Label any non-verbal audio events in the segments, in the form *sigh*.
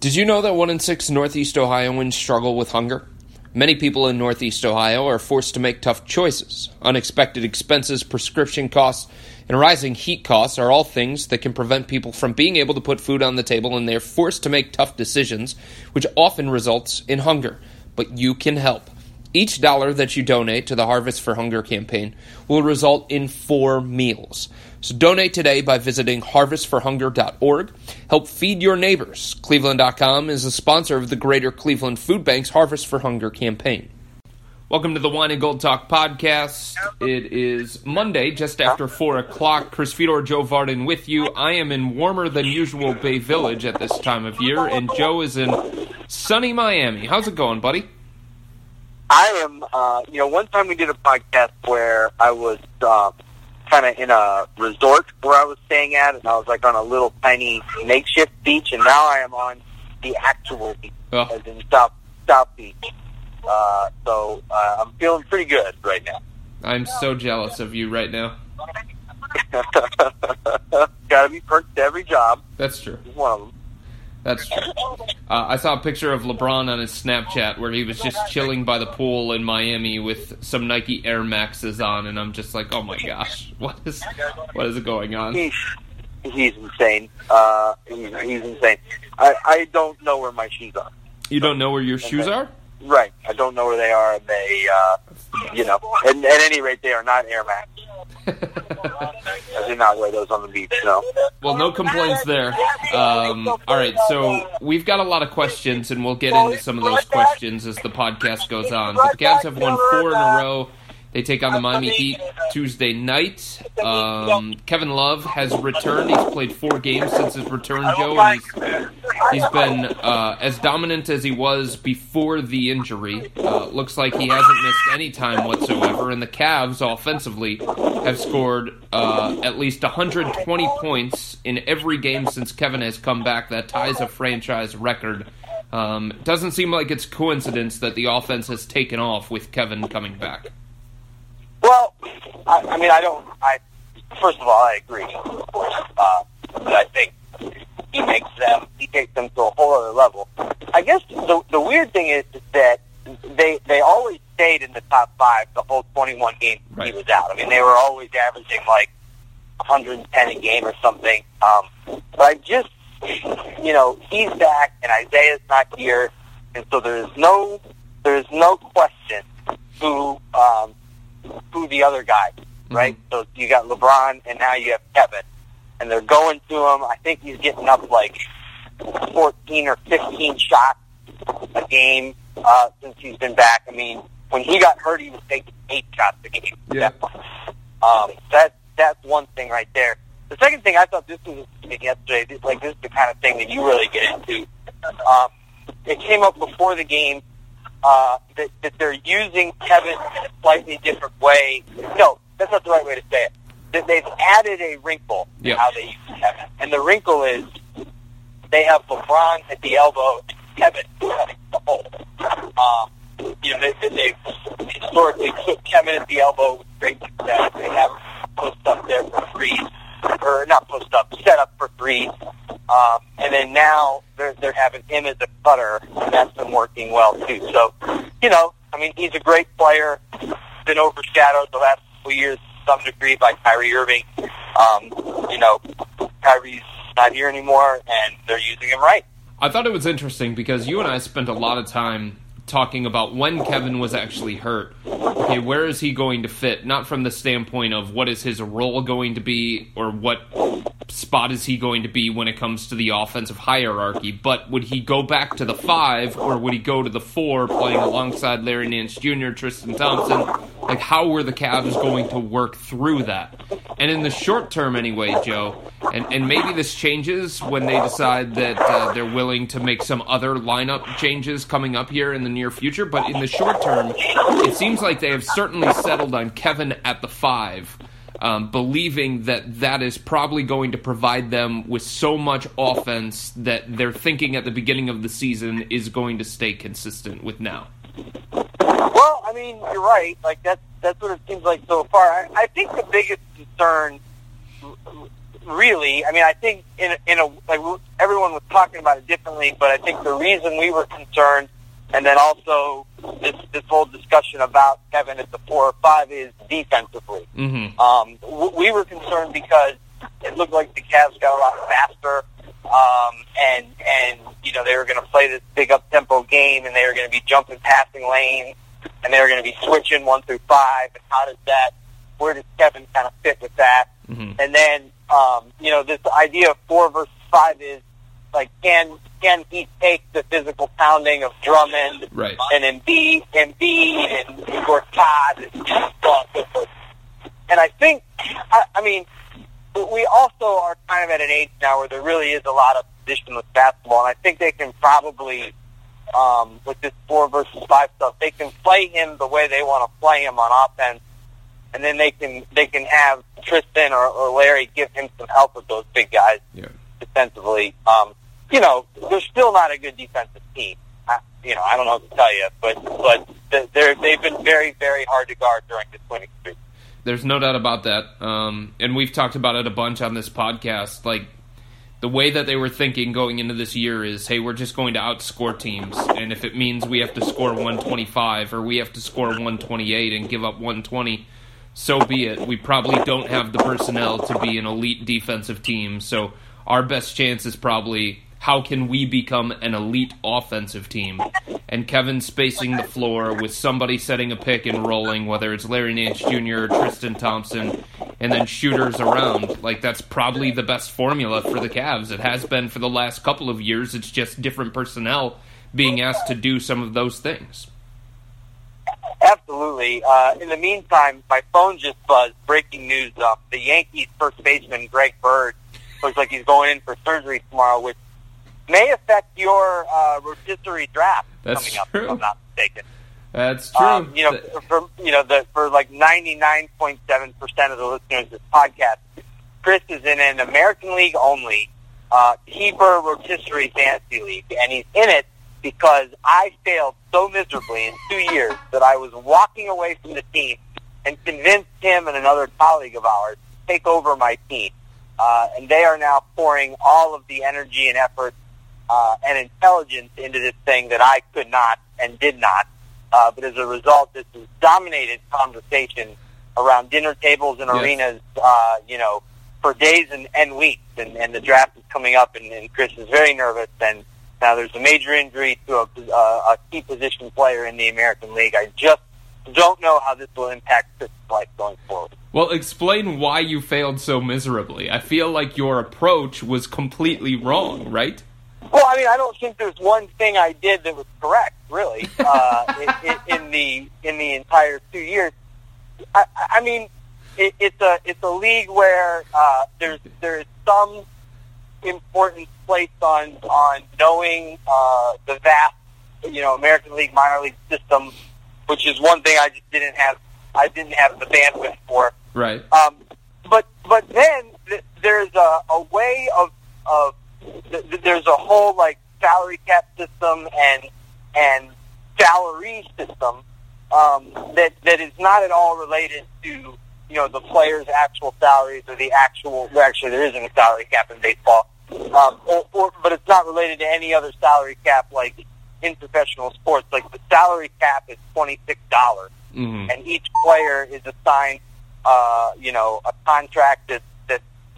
Did you know that one in six Northeast Ohioans struggle with hunger? Many people in Northeast Ohio are forced to make tough choices. Unexpected expenses, prescription costs, and rising heat costs are all things that can prevent people from being able to put food on the table, and they're forced to make tough decisions, which often results in hunger. But you can help. Each dollar that you donate to the Harvest for Hunger campaign will result in four meals. So donate today by visiting harvestforhunger.org. Help feed your neighbors. Cleveland.com is a sponsor of the Greater Cleveland Food Bank's Harvest for Hunger campaign. Welcome to the Wine and Gold Talk podcast. It is Monday, just after 4 o'clock. Chris Fedor, Joe Vardon with you. I am in warmer than usual Bay Village at this time of year, and Joe is in sunny Miami. How's it going, buddy? I am, uh, you know, one time we did a podcast where I was uh, kind of in a resort where I was staying at, and I was like on a little tiny makeshift beach, and now I am on the actual beach, Oh. as in South South Beach. Uh, so uh, I'm feeling pretty good right now. I'm so jealous of you right now. *laughs* Got to be perked to every job. That's true. One of them. That's true. *laughs* Uh, I saw a picture of LeBron on his Snapchat where he was just chilling by the pool in Miami with some Nike Air Maxes on, and I'm just like, oh my gosh, *laughs* what is what is going on? He's he's insane. Uh, he's, he's insane. I I don't know where my shoes are. You don't know where your shoes are? Right. I don't know where they are. and They, uh, you know, at, at any rate, they are not Air Max. *laughs* I did not wear those on the beach. No. Well, no complaints there. Um, all right, so we've got a lot of questions, and we'll get into some of those questions as the podcast goes on. But the Cavs have won four in a row. They take on the Miami Heat Tuesday night. Um, Kevin Love has returned. He's played four games since his return, Joe, and he's, he's been uh, as dominant as he was before the injury. Uh, looks like he hasn't missed any time whatsoever, and the Cavs offensively have scored uh, at least 120 points in every game since Kevin has come back. That ties a franchise record. Um, it doesn't seem like it's coincidence that the offense has taken off with Kevin coming back. Well, I, I mean, I don't. I first of all, I agree, of course, uh, but I think he makes them. He takes them to a whole other level. I guess the the weird thing is that they they always stayed in the top five the whole 21 games he was out. I mean, they were always averaging like 110 a game or something. Um, but I just, you know, he's back and Isaiah's not here, and so there's no there's no question who um, who the other guy, right? So you got LeBron and now you have Kevin, and they're going to him. I think he's getting up like 14 or 15 shots a game uh, since he's been back. I mean, when he got hurt, he was taking eight shots a game. Yeah. Um, that that's one thing right there. The second thing I thought this was yesterday. This, like this is the kind of thing that you really get into. Um, it came up before the game uh, that, that they're using Kevin in a slightly different way. No, that's not the right way to say it. That they've added a wrinkle to how they use Kevin, and the wrinkle is they have LeBron at the elbow and Kevin cutting the hole. Um, you know, they, they, they've historically put Kevin at the elbow with great success. They have post up there for threes, or not post up, set up for threes. Um, and then now they're they're having him as a cutter, and that's been working well too. So, you know, I mean, he's a great player. Been overshadowed the last couple years to some degree by Kyrie Irving. Um, you know, Kyrie's not here anymore, and they're using him right. I thought it was interesting because you and I spent a lot of time talking about when Kevin was actually hurt. Okay, where is he going to fit? Not from the standpoint of what is his role going to be or what spot is he going to be when it comes to the offensive hierarchy, but would he go back to the five or would he go to the four playing alongside Larry Nance Jr., Tristan Thompson? Like, how were the Cavs going to work through that? And in the short term, anyway, Joe, and, and maybe this changes when they decide that uh, they're willing to make some other lineup changes coming up here in the near future, but in the short term, it seems like they have certainly settled on Kevin at the five um, believing that that is probably going to provide them with so much offense that they're thinking at the beginning of the season is going to stay consistent with now. Well, I mean, you're right. Like that's that's what it seems like so far. I, I think the biggest concern really. I mean, I think in in a like everyone was talking about it differently, but I think the reason we were concerned, and then also this this whole discussion about Kevin at the four or five is defensively. Mm-hmm. Um, w- we were concerned because it looked like the Cavs got a lot faster, um, and and you know they were going to play this big up tempo game, and they were going to be jumping passing lanes, and they were going to be switching one through five. And how does that? Where does Kevin kind of fit with that? Mhm. And then um, you know this idea of four versus five is like can can he take the physical pounding of Drummond Right. and Embiid, Embiid and Gortat and so on and so forth. And I think, I, I mean, we also are kind of at an age now where there really is a lot of positionless basketball, and I think they can probably, um, with this four versus five stuff, they can play him the way they want to play him on offense, and then they can they can have Tristan or, or Larry give him some help with those big guys Yeah. defensively. Um, you know, they're still not a good defensive team. I, you know, I don't know what to tell you, but but they're they've been very very hard to guard during this winning streak. There's no doubt about that. Um, and we've talked about it a bunch on this podcast. Like, the way that they were thinking going into this year is hey, we're just going to outscore teams. And if it means we have to score 125 or we have to score 128 and give up 120, so be it. We probably don't have the personnel to be an elite defensive team. So our best chance is probably how can we become an elite offensive team? And Kevin spacing the floor with somebody setting a pick and rolling, whether it's Larry Nance Jr. or Tristan Thompson, and then shooters around. Like that's probably the best formula for the Cavs. It has been for the last couple of years. It's just different personnel being asked to do some of those things. Absolutely. Uh, in the meantime, my phone just buzzed. Breaking news: uh, the Yankees first baseman Greg Bird looks like he's going in for surgery tomorrow, which may affect your uh, rotisserie draft That's coming up. true. If I'm not mistaken. That's true. Um, you know, for, for you know, the, for like 99.7 percent of the listeners of this podcast, Chris is in an American League only uh, keeper rotisserie fantasy league, and he's in it because I failed so miserably in two years that I was walking away from the team and convinced him and another colleague of ours to take over my team. Uh, and they are now pouring all of the energy and effort uh, and intelligence into this thing that I could not and did not. Uh, but as a result, this has dominated conversation around dinner tables and Yes. arenas, uh, you know, for days and, and weeks. And, and the draft is coming up, and, and Chris is very nervous. And now there's a major injury to a, uh, a key position player in the American League. I just don't know how this will impact Chris' life going forward. Well, explain why you failed so miserably. I feel like your approach was completely wrong, right? I mean, I don't think there's one thing I did that was correct, really, uh, *laughs* in, in, in the in the entire two years. I, I mean, it, it's a it's a league where uh, there's there's some importance placed on on knowing uh, the vast, you know, American League minor league system, which is one thing I just didn't have. I didn't have the bandwidth for. Right. Um, but but then th- there's a, a way of of th- th- there's a whole like salary cap system and and salary system um, that that is not at all related to you know the players' actual salaries or the actual. Well, actually, there isn't a salary cap in baseball, um, or, or, but it's not related to any other salary cap like in professional sports. Like the salary cap is twenty six dollars hmm and each player is assigned, uh, you know, a contract that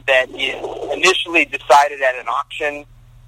that is initially decided at an auction,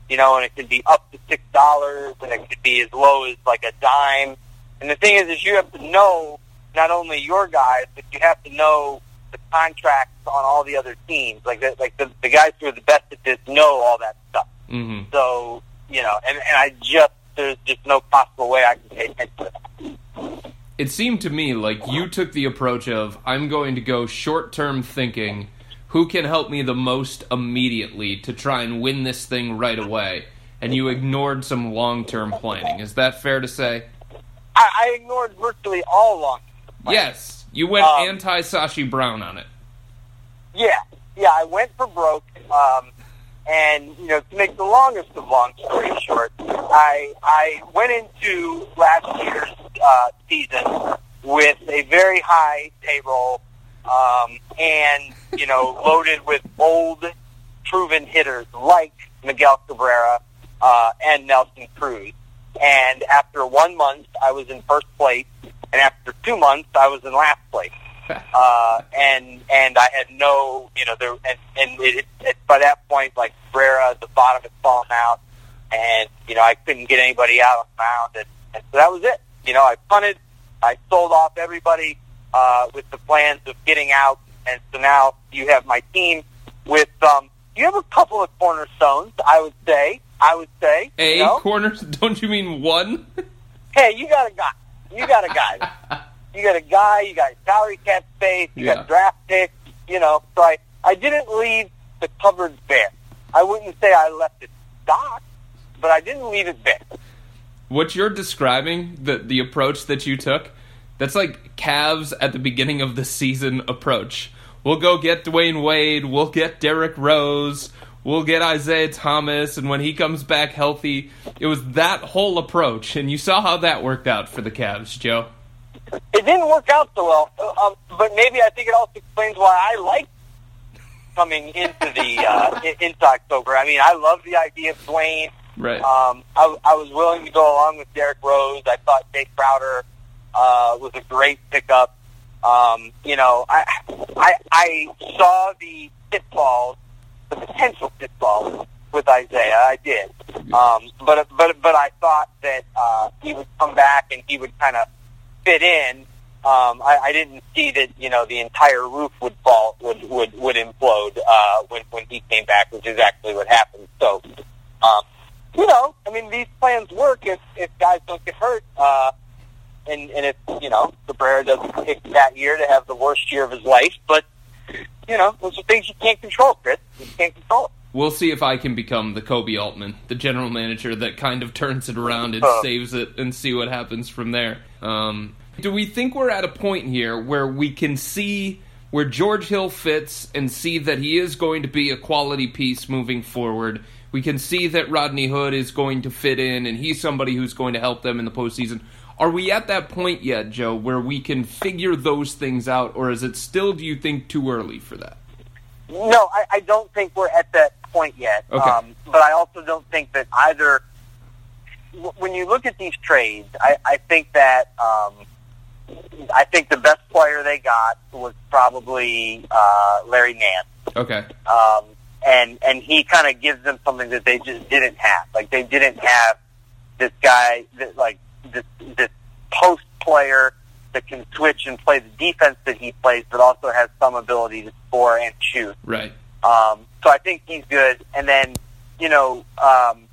you know, and it can be up to six dollars, and it could be as low as like a dime. And the thing is, is you have to know not only your guys, but you have to know the contracts on all the other teams. Like the, like the, the guys who are the best at this know all that stuff. hmm So you know, and and I just there's just no possible way I can pay attention to that. It seemed to me like you took the approach of I'm going to go short term thinking. Who can help me the most immediately to try and win this thing right away? And you ignored some long term planning. Is that fair to say? I, I ignored virtually all along. Yes. You went Um, anti Sashi Brown on it. Yeah, yeah, I went for broke. Um, and you know, to make the longest of long stories short, I I went into last year's uh, season with a very high payroll, um, and you know, *laughs* loaded with old proven hitters like Miguel Cabrera uh, and Nelson Cruz. And after one month, I was in first place, and after two months, I was in last place. *laughs* Uh, and and I had no, you know, there and and it, it, by that point, like Cabrera, the bottom had fallen out, and you know I couldn't get anybody out on the mound, and, and so that was it. You know, I punted, I sold off everybody uh, with the plans of getting out, and so now you have my team with um, you have a couple of cornerstones, I would say. I would say a you know? corner. *laughs* Don't you mean one? Hey, you got a guy. You got a guy. *laughs* you got a guy. You got salary cap space. You Yeah. got draft picks. You know, so I I didn't leave the cupboard bare. I wouldn't say I left it stocked, but I didn't leave it bare. what you're describing, the the approach that you took, that's like Cavs at the beginning of the season approach. We'll go get Dwyane Wade, we'll get Derrick Rose, we'll get Isaiah Thomas, and when he comes back healthy, it was that whole approach, and you saw how that worked out for the Cavs, Joe. It didn't work out so well, uh, um, but maybe I think it also explains why I like coming into the uh, *laughs* into October. I mean, I love the idea of Dwayne. Right. Um, I, I was willing to go along with Derrick Rose. I thought Jake Crowder uh, was a great pickup. Um, you know, I, I I saw the pitfalls, the potential pitfalls with Isaiah. I did, um, but but but I thought that uh, he would come back and he would kind of fit in. Um, I, I didn't see that you know the entire roof would fall would would would implode uh, when when he came back, which is actually what happened. So, um, you know, I mean, these plans work if if guys don't get hurt, uh, and and if you know Cabrera doesn't pick that year to have the worst year of his life. But you know, those are things you can't control, Chris. You can't control it. We'll see if I can become the Koby Altman, the general manager that kind of turns it around and Uh. saves it, and see what happens from there. Um, do we think we're at a point here where we can see where George Hill fits and see that he is going to be a quality piece moving forward? We can see that Rodney Hood is going to fit in, and he's somebody who's going to help them in the postseason. Are we at that point yet, Joe, where we can figure those things out, or is it still, do you think, too early for that? No, I, I don't think we're at that point yet. Okay. Um, but I also don't think that either. When you look at these trades, I, I think that um, I think the best player they got was probably uh, Larry Nance, Okay. um, and and he kind of gives them something that they just didn't have. Like they didn't have this guy that like this this post player that can switch and play the defense that he plays, but also has some ability to score and shoot. Right. Um, so I think he's good. And then, you know, um,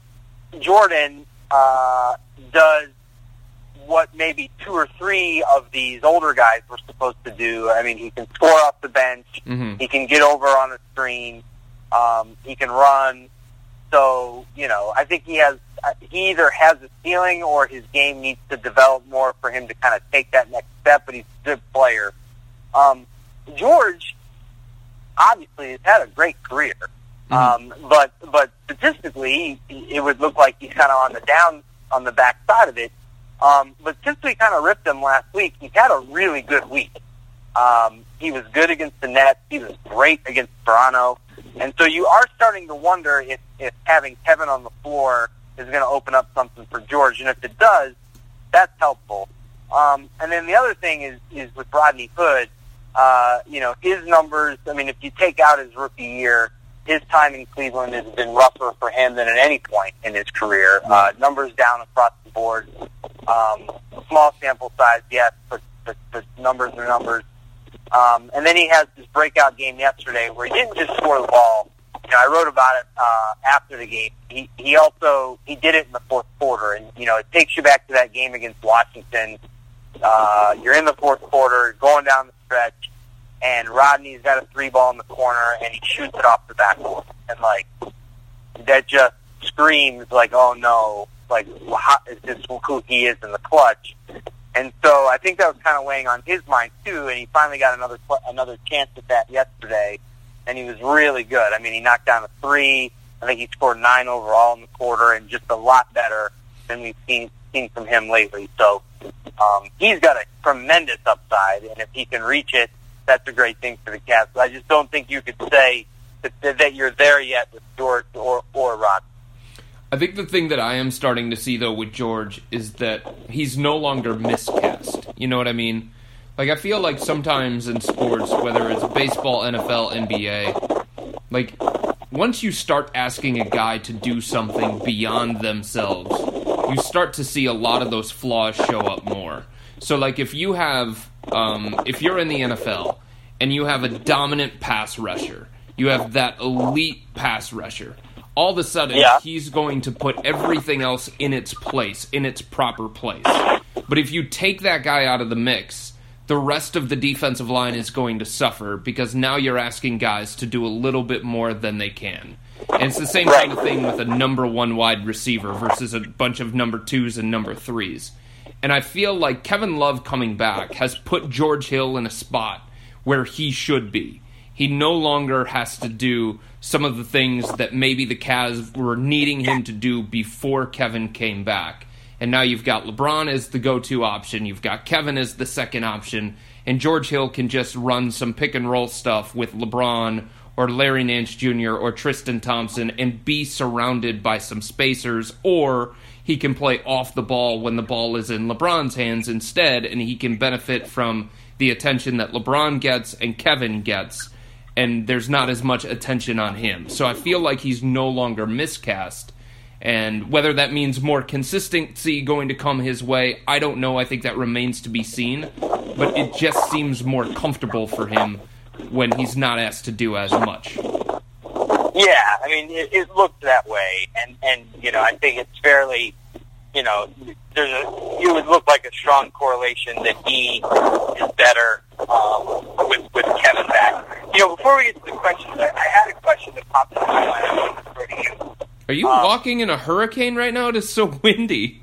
Jordan uh, does what maybe two or three of these older guys were supposed to do. I mean, he can score off the bench. hmm He can get over on a screen. Um, he can run. So, you know, I think he has, he either has a ceiling or his game needs to develop more for him to kind of take that next step, but he's a good player. Um, George obviously has had a great career. Um, but, but statistically, it would look like he's kind of on the down, on the back side of it. Um, but since we kind of ripped him last week, he's had a really good week. Um, he was good against the Nets. He was great against Toronto. And so you are starting to wonder if, if having Kevin on the floor is going to open up something for George. And if it does, that's helpful. Um, and then the other thing is, is with Rodney Hood, uh, you know, his numbers, I mean, if you take out his rookie year, his time in Cleveland has been rougher for him than at any point in his career. Uh, numbers down across the board. Um, small sample size, yes, but, but, but numbers are numbers. Um, and then he has this breakout game yesterday where he didn't just score the ball. You know, I wrote about it uh, after the game. He he also he did it in the fourth quarter, and you know it takes you back to that game against Washington. Uh, you're in the fourth quarter, going down the stretch, and Rodney's got a three ball in the corner, and he shoots it off the backboard, and like that just screams like, oh no, like how, is this who he is in the clutch? And so I think that was kind of weighing on his mind too, and he finally got another another chance at that yesterday, and he was really good. I mean, he knocked down a three. I think he scored nine overall in the quarter, and just a lot better than we've seen seen from him lately. So um, he's got a tremendous upside, and if he can reach it, that's a great thing for the Cavs. I just don't think you could say that, that you're there yet with George or or Rod. I think the thing that I am starting to see though with George is that he's no longer miscast. You know what I mean? Like I feel like sometimes in sports, whether it's baseball, NFL, NBA, like once you start asking a guy to do something beyond themselves, you start to see a lot of those flaws show up more. So like if you have um, if you're in the NFL and you have a dominant pass rusher, you have that elite pass rusher. All of a sudden, Yeah. he's going to put everything else in its place, in its proper place. But if you take that guy out of the mix, the rest of the defensive line is going to suffer because now you're asking guys to do a little bit more than they can. And it's the same kind of thing with a number one wide receiver versus a bunch of number twos and number threes. And I feel like Kevin Love coming back has put George Hill in a spot where he should be. He no longer has to do some of the things that maybe the Cavs were needing him to do before Kevin came back. And now you've got LeBron as the go to option, you've got Kevin as the second option, and George Hill can just run some pick and roll stuff with LeBron or Larry Nance Jr. or Tristan Thompson and be surrounded by some spacers, or he can play off the ball when the ball is in LeBron's hands instead, and he can benefit from the attention that LeBron gets and Kevin gets, and there's not as much attention on him. So I feel like he's no longer miscast. And whether that means more consistency going to come his way, I don't know. I think that remains to be seen. But it just seems more comfortable for him when he's not asked to do as much. Yeah, I mean, it, it looked that way, and and you know, I think it's fairly, you know, there's a it would look like a strong correlation that he is better um, with with Kevin back. You know, before we get to the questions, I, I had a question that popped into my mind. I wanted to throw to you. Are you Um, walking in a hurricane right now? It is so *laughs* windy.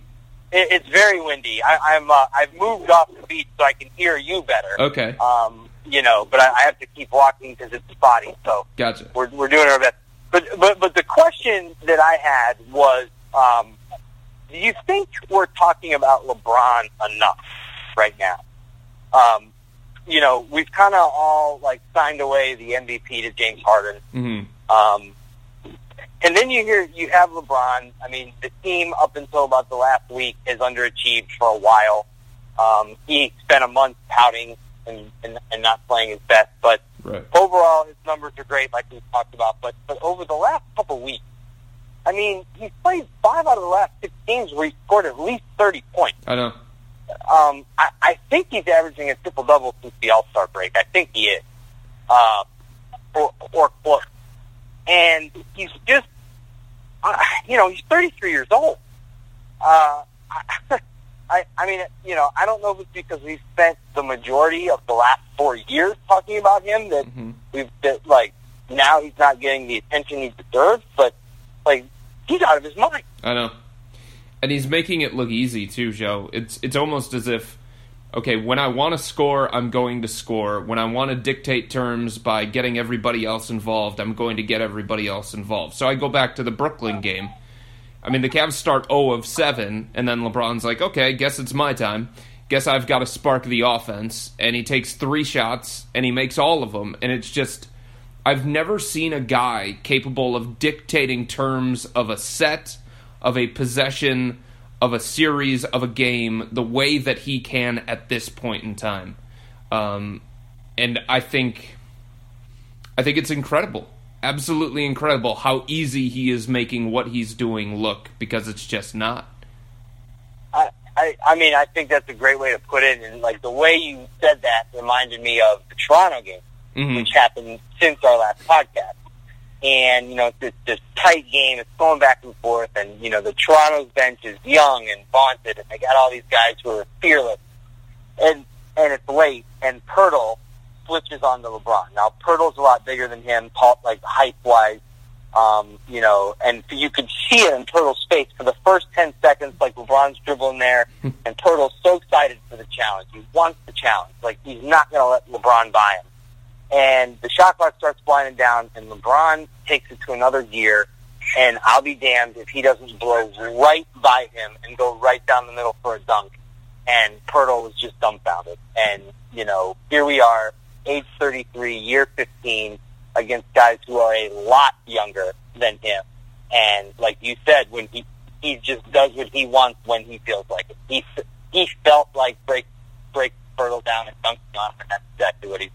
It, it's very windy. I, I'm uh, I've moved off the beach so I can hear you better. Okay, Um, you know, but I, I have to keep walking because it's spotty. So gotcha. we're we're doing our best. But but but the question that I had was, um, do you think we're talking about LeBron enough right now? Um, you know, we've kind of all like signed away the MVP to James Harden. hmm Um, and then you hear you have LeBron. I mean, the team up until about the last week has underachieved for a while. Um, he spent a month pouting and, and, and not playing his best, but Right. overall his numbers are great, like we talked about. But but over the last couple weeks, I mean, he's played five out of the last six games where he scored at least thirty points. I know. Um, I, I think he's averaging a triple double since the All Star break. I think he is, uh, or, or close. And he's just, you know, he's 33 years old. Uh, I, *laughs* I, I mean, you know, I don't know if it's because we've spent the majority of the last four years talking about him that hmm we've that, like now he's not getting the attention he deserves, but like he's out of his mind. I know. And he's making it look easy too, Joe. It's it's almost as if okay, when I want to score, I'm going to score. When I want to dictate terms by getting everybody else involved, I'm going to get everybody else involved. So I go back to the Brooklyn game. I mean, the Cavs start 0 of 7 and then LeBron's like, "Okay, guess it's my time. Guess I've got to spark the offense." And he takes 3 shots and he makes all of them and it's just I've never seen a guy capable of dictating terms of a set, of a possession, of a series, of a game the way that he can at this point in time. Um, and I think, I think it's incredible, absolutely incredible how easy he is making what he's doing look because it's just not. I, I, I mean, I think that's a great way to put it. And like the way you said that reminded me of the Toronto game, hmm which happened since our last podcast. And you know, it's this tight game. It's going back and forth, and you know, the Toronto's bench is young and vaunted, and they got all these guys who are fearless. And and it's late, and Poeltl switches on to LeBron. Now Poeltl's a lot bigger than him, like height wise. Um, you know, and you could see it in Poeltl's face for the first 10 seconds, like LeBron's dribbling there, *laughs* and Poeltl's so excited for the challenge. He wants the challenge. Like, he's not going to let LeBron buy him. And the shot clock starts winding down, and LeBron takes it to another gear, and I'll be damned if he doesn't blow right by him and go right down the middle for a dunk. And Pirtle was just dumbfounded. And, you know, here we are, age 33, year 15, against guys who are a lot younger than him. And like you said, when he he just does what he wants when he feels like it. He he felt like break break Poeltl down and dunking on him, and that's exactly what he.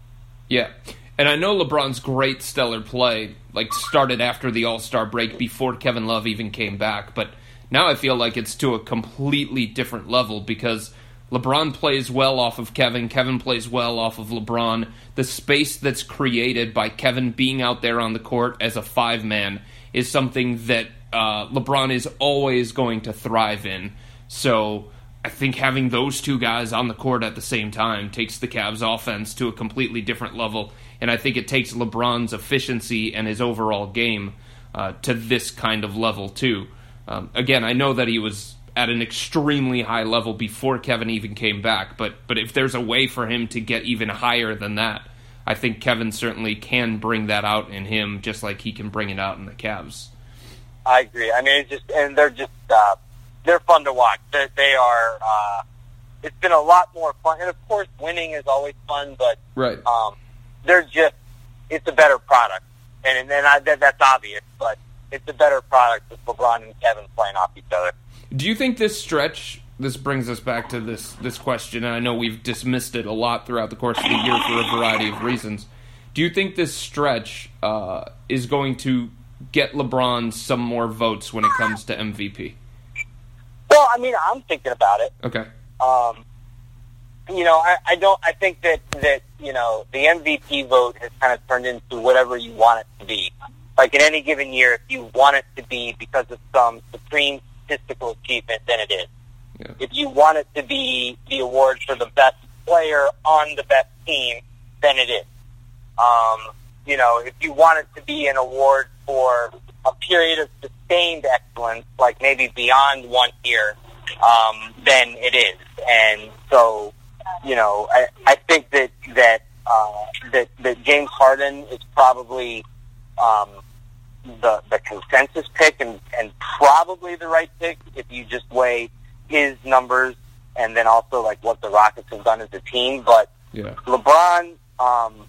Yeah, and I know LeBron's great stellar play like started after the All Star break before Kevin Love even came back, but now I feel like it's to a completely different level because LeBron plays well off of Kevin, Kevin plays well off of LeBron. The space that's created by Kevin being out there on the court as a five man is something that uh, LeBron is always going to thrive in. So I think having those two guys on the court at the same time takes the Cavs offense to a completely different level. And I think it takes LeBron's efficiency and his overall game uh, to this kind of level, too. Um, again, I know that he was at an extremely high level before Kevin even came back, but, but if there's a way for him to get even higher than that, I think Kevin certainly can bring that out in him just like he can bring it out in the Cavs. I agree. I mean, it's just and they're just uh, they're fun to watch. They, they are. Uh, it's been a lot more fun, and of course, winning is always fun. But right, um, they're just it's a better product, and and, and I, that, that's obvious. But it's a better product with LeBron and Kevin playing off each other. Do you think this stretch? This brings us back to this this question, and I know we've dismissed it a lot throughout the course of the year for a variety of reasons. Do you think this stretch uh, is going to get LeBron some more votes when it comes to MVP? Well, I mean, I'm thinking about it. Okay. Um, you know, I, I don't. I think that that you know the MVP vote has kind of turned into whatever you want it to be. Like in any given year, if you want it to be because of some supreme statistical achievement, then it is. Yeah. If you want it to be the award for the best player on the best team, then it is. Um, you know, if you want it to be an award for a period of sustained excellence, like maybe beyond one year, um, then it is. And so, you know, I, I think that that uh, that that James Harden is probably um, the the consensus pick and and probably the right pick if you just weigh his numbers and then also like what the Rockets have done as a team. But yeah. LeBron, um,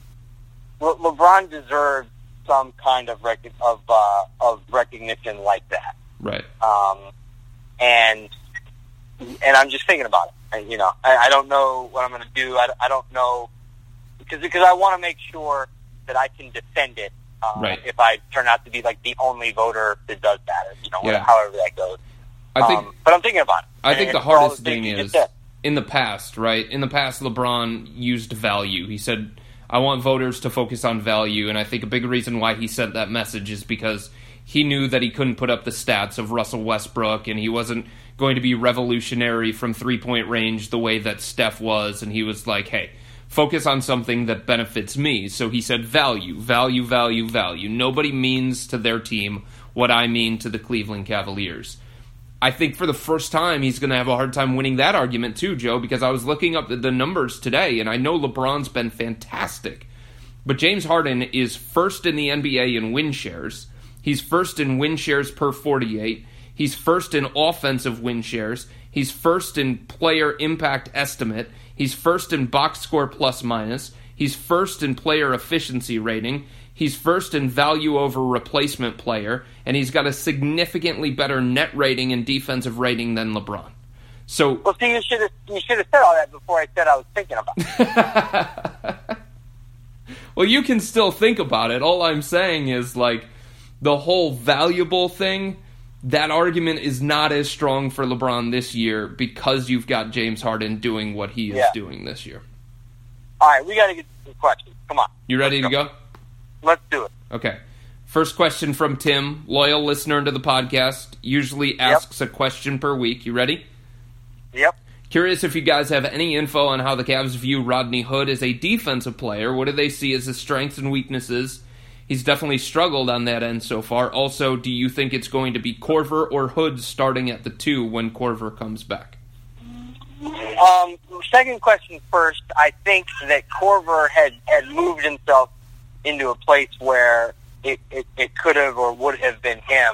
Le- LeBron deserves some kind of rec- of uh, of recognition like that. Right. Um, and and I'm just thinking about it. I, you know, I, I don't know what I'm going to do. I, I don't know because because I want to make sure that I can defend it. Uh, Right. If I turn out to be like the only voter that does that, or, you know, Yeah. however that goes. I think um, but I'm thinking about it. I And think the it's for all hardest thing is in the past, right? In the past, LeBron used value. He said, "I want voters to focus on value," and I think a big reason why he sent that message is because he knew that he couldn't put up the stats of Russell Westbrook, and he wasn't going to be revolutionary from three point range the way that Steph was, and he was like, "Hey." Focus on something that benefits me. So he said value, value, value, value. Nobody means to their team what I mean to the Cleveland Cavaliers. I think for the first time he's going to have a hard time winning that argument too, Joe, because I was looking up the, numbers today, and I know LeBron's been fantastic, but James Harden is first in the NBA in win shares. He's first in win shares per 48. He's first in offensive win shares. He's first in player impact estimate. He's first in box score plus minus. He's first in player efficiency rating. He's first in value over replacement player, and he's got a significantly better net rating and defensive rating than LeBron. So, Well, see, you should have you should have said all that before I said I was thinking about it. *laughs* well, you can still think about it. All I'm saying is like the whole valuable thing. That argument is not as strong for LeBron this year because you've got James Harden doing what he is Yeah. doing this year. All right, we got to get to some questions. Come on, You ready to Let's go? let's do it. Okay. First question from Tim, loyal listener to the podcast, usually asks a question per week. You ready? Yep. Curious if you guys have any info on how the Cavs view Rodney Hood as a defensive player. What do they see as his strengths and weaknesses? He's definitely struggled on that end so far. Also, do you think it's going to be Korver or Hood starting at the two when Korver comes back? Um, second question first. I think that Korver had, had moved himself into a place where it, it, it could have or would have been him.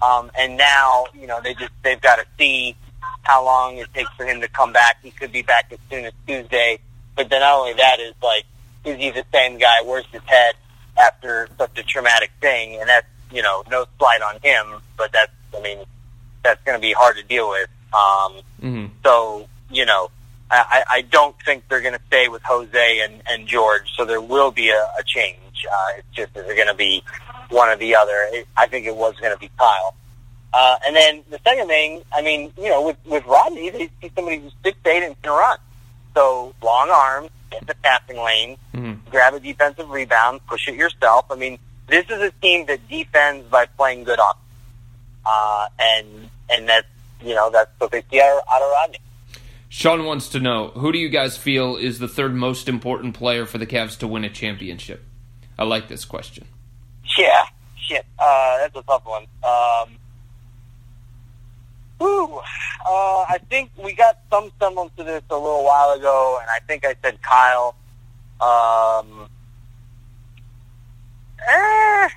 Um, and now, you know, they just, they've got to see how long it takes for him to come back. He could be back as soon as Tuesday. But then not only that is like, is he the same guy? Where's his head? After such a traumatic thing, and that's you know no slight on him, but that's I mean that's going to be hard to deal with. Um, hmm so you know, I, I don't think they're going to stay with Jose and, and George. So there will be a, a change. Uh, it's just it going to be one or the other? It, I think it was going to be Kyle. Uh, and then the second thing, I mean, you know, with with Rodney, they see somebody who's six eight and can run. So long arms, get the passing lane, hmm grab a defensive rebound, push it yourself. I mean, this is a team that defends by playing good offense, uh, and and that's you know that's what they see out, out of Rodney. Sean wants to know who do you guys feel is the third most important player for the Cavs to win a championship? I like this question. Yeah, shit, uh, that's a tough one. Um, whew, uh, I think we got some semblance to this a little while ago, and I think I said Kyle. Um, eh,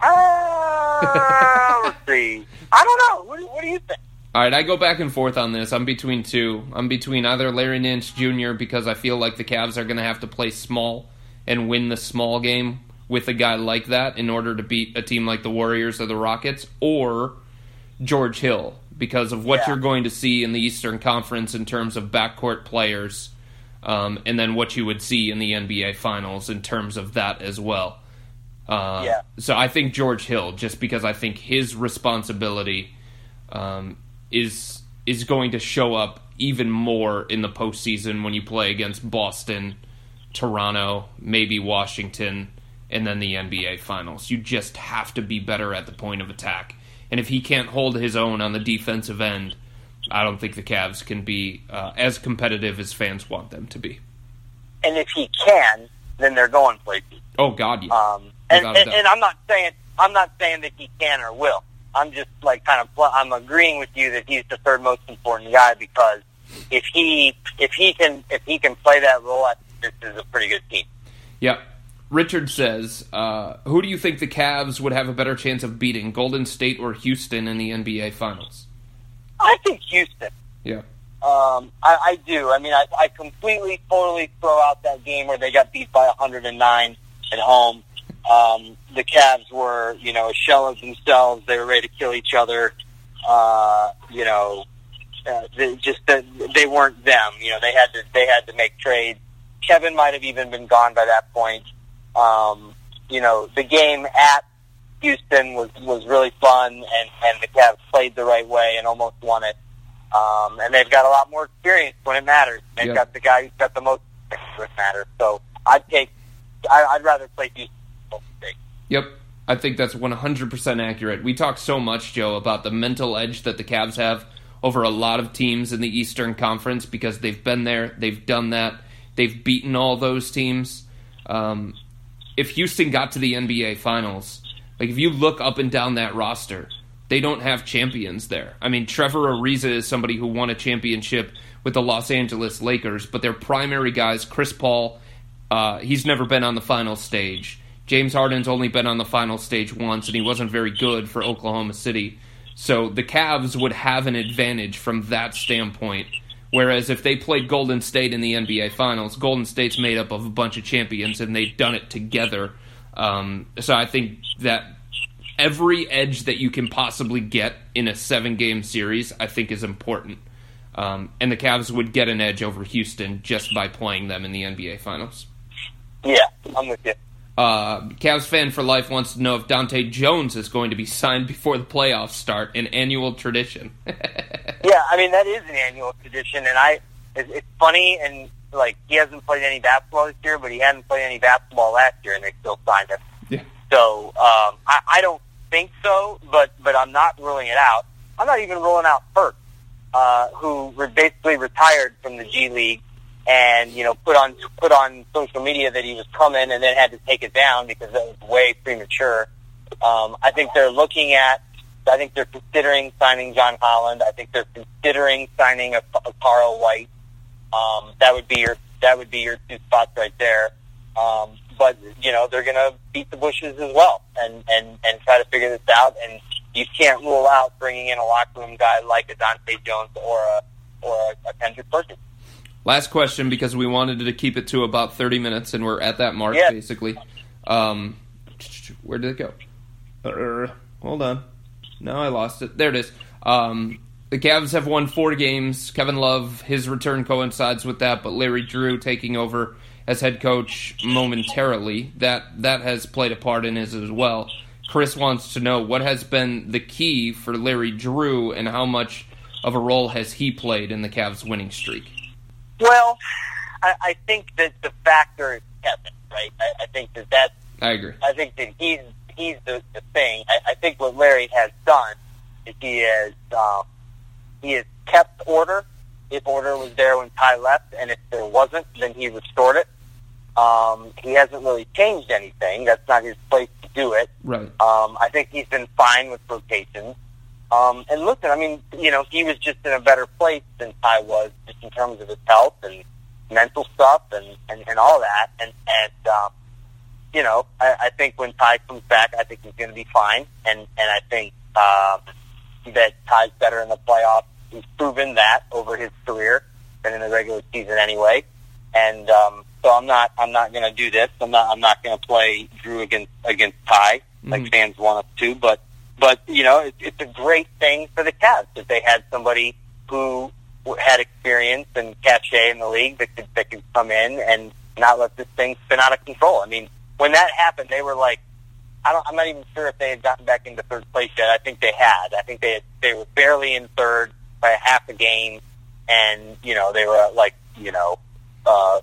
uh, *laughs* let's see. I don't know. What do, what do you think? All right, I go back and forth on this. I'm between two. I'm between either Larry Nance Jr. because I feel like the Cavs are going to have to play small and win the small game with a guy like that in order to beat a team like the Warriors or the Rockets, or George Hill because of what Yeah. you're going to see in the Eastern Conference in terms of backcourt players, um, and then what you would see in the NBA Finals in terms of that as well. Uh, Yeah. So I think George Hill, just because I think his responsibility um, is is going to show up even more in the postseason when you play against Boston, Toronto, maybe Washington, and then the NBA Finals. You just have to be better at the point of attack, and if he can't hold his own on the defensive end, I don't think the Cavs can be uh, as competitive as fans want them to be. And if he can, then they're going places. Oh God, yeah. Um, and, and, and I'm not saying I'm not saying that he can or will. I'm just like kind of I'm agreeing with you that he's the third most important guy because if he if he can if he can play that role, I think this is a pretty good team. Yep. Richard says, uh, "Who do you think the Cavs would have a better chance of beating, Golden State or Houston in the NBA Finals?" I think Houston. Yeah. Um, I, I do. I mean, I, I completely, totally throw out that game where they got beat by 109 at home. Um, the Cavs were, you know, a shell of themselves. They were ready to kill each other. Uh, you know, uh, they just that they weren't them. You know, they had to they had to make trades. Kevin might have even been gone by that point. Um, you know, the game at Houston was was really fun, and and the Cavs played the right way and almost won it. Um, and they've got a lot more experience when it matters. They've Yeah. got the guy who's got the most experience when it matters. So I'd take. I, I'd rather play Houston. Yep. I think that's 100% accurate. We talk so much, Joe, about the mental edge that the Cavs have over a lot of teams in the Eastern Conference because they've been there, they've done that, they've beaten all those teams. Um, if Houston got to the NBA Finals, like if you look up and down that roster, they don't have champions there. I mean, Trevor Ariza is somebody who won a championship with the Los Angeles Lakers, but their primary guys, Chris Paul, uh, he's never been on the final stage. James Harden's only been on the final stage once, and he wasn't very good for Oklahoma City. So the Cavs would have an advantage from that standpoint. Whereas if they played Golden State in the NBA Finals, Golden State's made up of a bunch of champions, and they've done it together. Um, so I think that every edge that you can possibly get in a seven game series, I think, is important. Um, and the Cavs would get an edge over Houston just by playing them in the NBA Finals. Yeah, I'm with you. Uh, Cavs fan for life wants to know if Dahntay Jones is going to be signed before the playoffs start, an annual tradition. *laughs* Yeah, I mean that is an annual tradition, and I it's, it's funny and like he hasn't played any basketball this year, but he hadn't played any basketball last year, and they still signed him. yeah. So um, I, I don't think so, but but I'm not ruling it out. I'm not even ruling out Perk, uh, who re- basically retired from the G League and you know put on put on social media that he was coming, and then had to take it down because that was way premature. Um, I think they're looking at. I think they're considering signing John Holland. I think they're considering signing a, a Carl White. Um, that would be your that would be your two spots right there. Um, but you know they're going to beat the bushes as well, and and and try to figure this out. And you can't rule out bringing in a locker room guy like a Dahntay Jones or a or a, a Kendrick Perkins. last question because we wanted to keep it to about 30 minutes, and we're at that mark Yeah. basically. Um, where did it go? Uh, hold on. No, I lost it. There it is. Um, the Cavs have won four games. Kevin Love, his return coincides with that, but Larry Drew taking over as head coach momentarily, that that has played a part in his as well. Chris wants to know what has been the key for Larry Drew and how much of a role has he played in the Cavs winning streak? Well, I, I think that the factor is Kevin, right? I, I think that that I agree. I think that he's he's the, the thing. I, I think what Larry has done is he has um, he has kept order. If order was there when Ty left, and if there wasn't, then he restored it. Um, he hasn't really changed anything. That's not his place to do it. Right. Um, I think he's been fine with rotations. Um, and listen, I mean, you know, he was just in a better place than Ty was, just in terms of his health and mental stuff and, and, and all that. And, and um, you know, I, I think when Ty comes back, I think he's going to be fine. And, and I think um, that Ty's better in the playoffs. He's proven that over his career than in the regular season anyway. And um, so I'm not I'm not going to do this. I'm not I'm not going to play Drew against against Ty like Mhm. fans want us to. But but you know it, it's a great thing for the Cavs that they had somebody who had experience and cachet in the league that could that could come in and not let this thing spin out of control. I mean, when that happened, they were like, I don't, I'm not even sure if they had gotten back into third place yet. I think they had. I think they had, they were barely in third by a half a game, and you know they were like you know uh,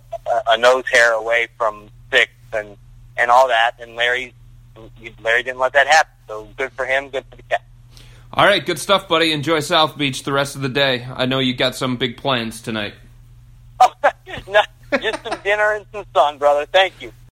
a- nose hair away from sixth and and all that. And Larry Larry didn't let that happen. So good for him. Good for the Cavs. All right, good stuff, buddy. Enjoy South Beach the rest of the day. I know you got some big plans tonight. Oh, *laughs* no, just some dinner and some sun, brother. Thank you.